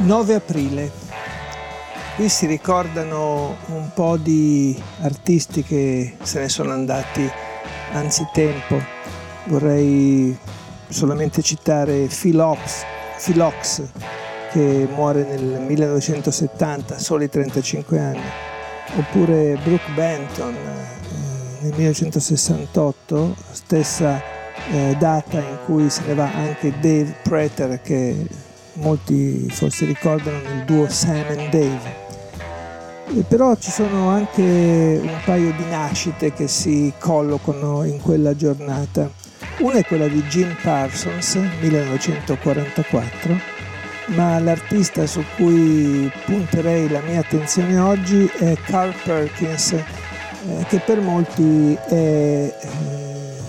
9 aprile. Qui si ricordano un po' di artisti che se ne sono andati anzitempo. Vorrei solamente citare Philox, Philox che muore nel 1970, soli 35 anni, oppure Brooke Benton eh, nel 1968, stessa eh, data in cui se ne va anche Dave Prater che molti forse ricordano nel duo Sam and Dave. E però ci sono anche un paio di nascite che si collocano in quella giornata. Una è quella di Jim Parsons, 1944, ma l'artista su cui punterei la mia attenzione oggi è Carl Perkins, eh, che per molti è eh,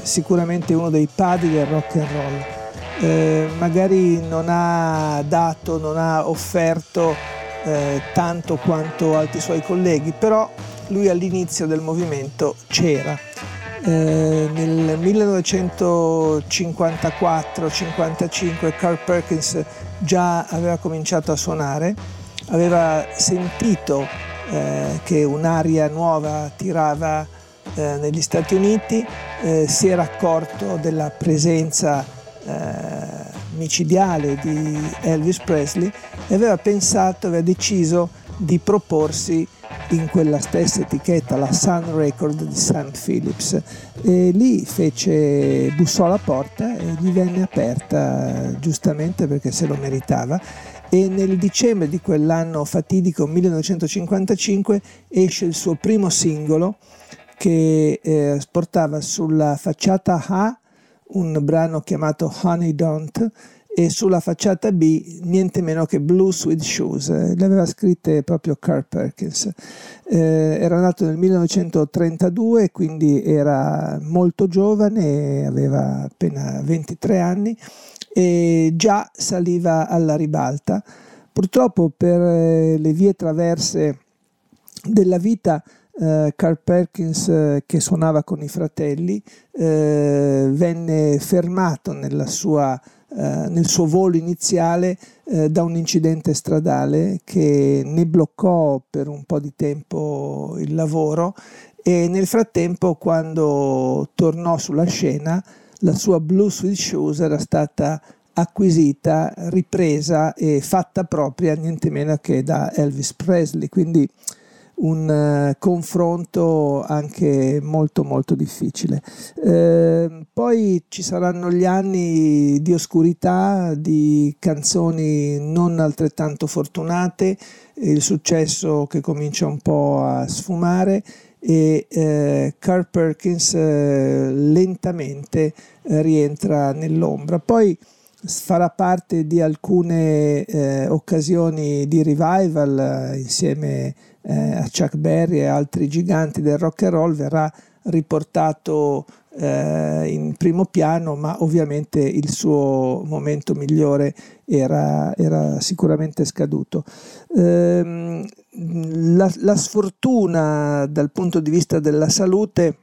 sicuramente uno dei padri del rock and roll eh, magari non ha dato, non ha offerto eh, tanto quanto altri suoi colleghi, però lui all'inizio del movimento c'era. Eh, nel 1954-55 Carl Perkins già aveva cominciato a suonare, aveva sentito eh, che un'aria nuova tirava eh, negli Stati Uniti, eh, si era accorto della presenza eh, micidiale di Elvis Presley e aveva pensato, aveva deciso di proporsi in quella stessa etichetta, la Sun Record di Sam Phillips. E lì fece, bussò alla porta e gli venne aperta giustamente perché se lo meritava. E nel dicembre di quell'anno fatidico 1955 esce il suo primo singolo che eh, portava sulla facciata A un brano chiamato Honey Don't e sulla facciata B niente meno che Blue Sweet Shoes, le aveva scritte proprio Carl Perkins. Eh, era nato nel 1932, quindi era molto giovane, aveva appena 23 anni e già saliva alla ribalta. Purtroppo per eh, le vie traverse della vita eh, Carl Perkins eh, che suonava con i fratelli eh, venne fermato sua, eh, nel suo volo iniziale da un incidente stradale che ne bloccò per un po' di tempo il lavoro e nel frattempo quando tornò sulla scena la sua Blue Sweet Shoes era stata acquisita, ripresa e fatta propria niente meno che da Elvis Presley. Quindi un uh, confronto anche molto molto difficile. Eh, poi ci saranno gli anni di oscurità, di canzoni non altrettanto fortunate, il successo che comincia un po' a sfumare e eh, Carl Perkins eh, lentamente eh, rientra nell'ombra. Poi farà parte di alcune eh, occasioni di revival insieme a eh, a Chuck Berry e altri giganti del rock and roll verrà riportato eh, in primo piano, ma ovviamente il suo momento migliore era, era sicuramente scaduto. Eh, la, la, sfortuna dal punto di vista della salute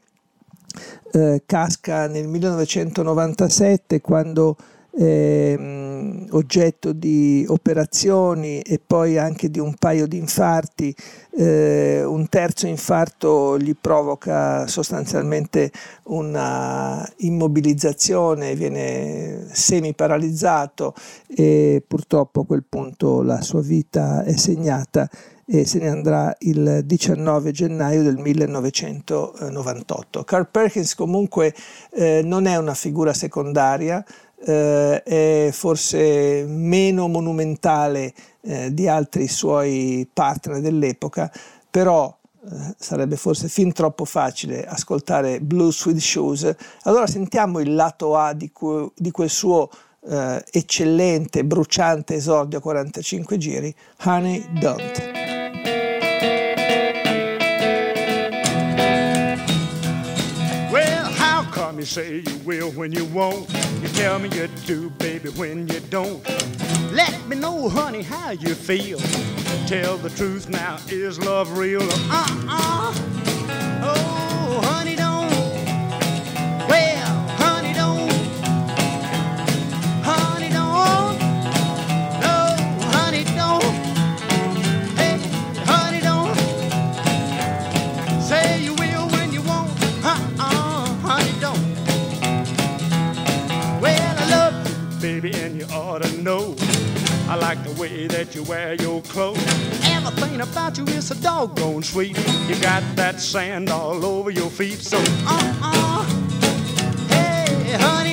eh, casca nel 1997 quando eh, oggetto di operazioni e poi anche di un paio di infarti. Eh, un terzo infarto gli provoca sostanzialmente una immobilizzazione, viene semi paralizzato e purtroppo a quel punto la sua vita è segnata e se ne andrà il 19 gennaio del 1998. Carl Perkins comunque eh, non è una figura secondaria, eh, è forse meno monumentale eh, di altri suoi partner dell'epoca, però eh, sarebbe forse fin troppo facile ascoltare Blues with Shoes. Allora sentiamo il lato A di, cu- di quel suo eh, eccellente, bruciante esordio a 45 giri, Honey Don't. Say you will when you won't. You tell me you do, baby, when you don't. Let me know, honey, how you feel. Tell the truth now, is love real? Uh-uh. Oh, honey, baby, and you ought to know. I like the way that you wear your clothes. Everything about you is a doggone sweet. You got that sand all over your feet, so uh uh. Hey, honey.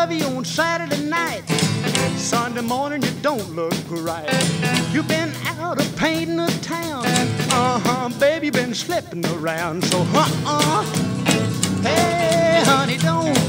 Love you on Saturday night. Sunday morning you don't look right. You've been out of painting the town. Uh huh, baby, been slipping around. So, uh uh. Hey, honey, don't.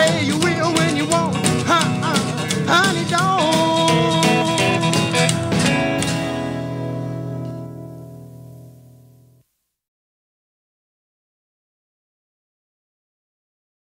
Say you will when you won't. Uh-uh, uh, honey,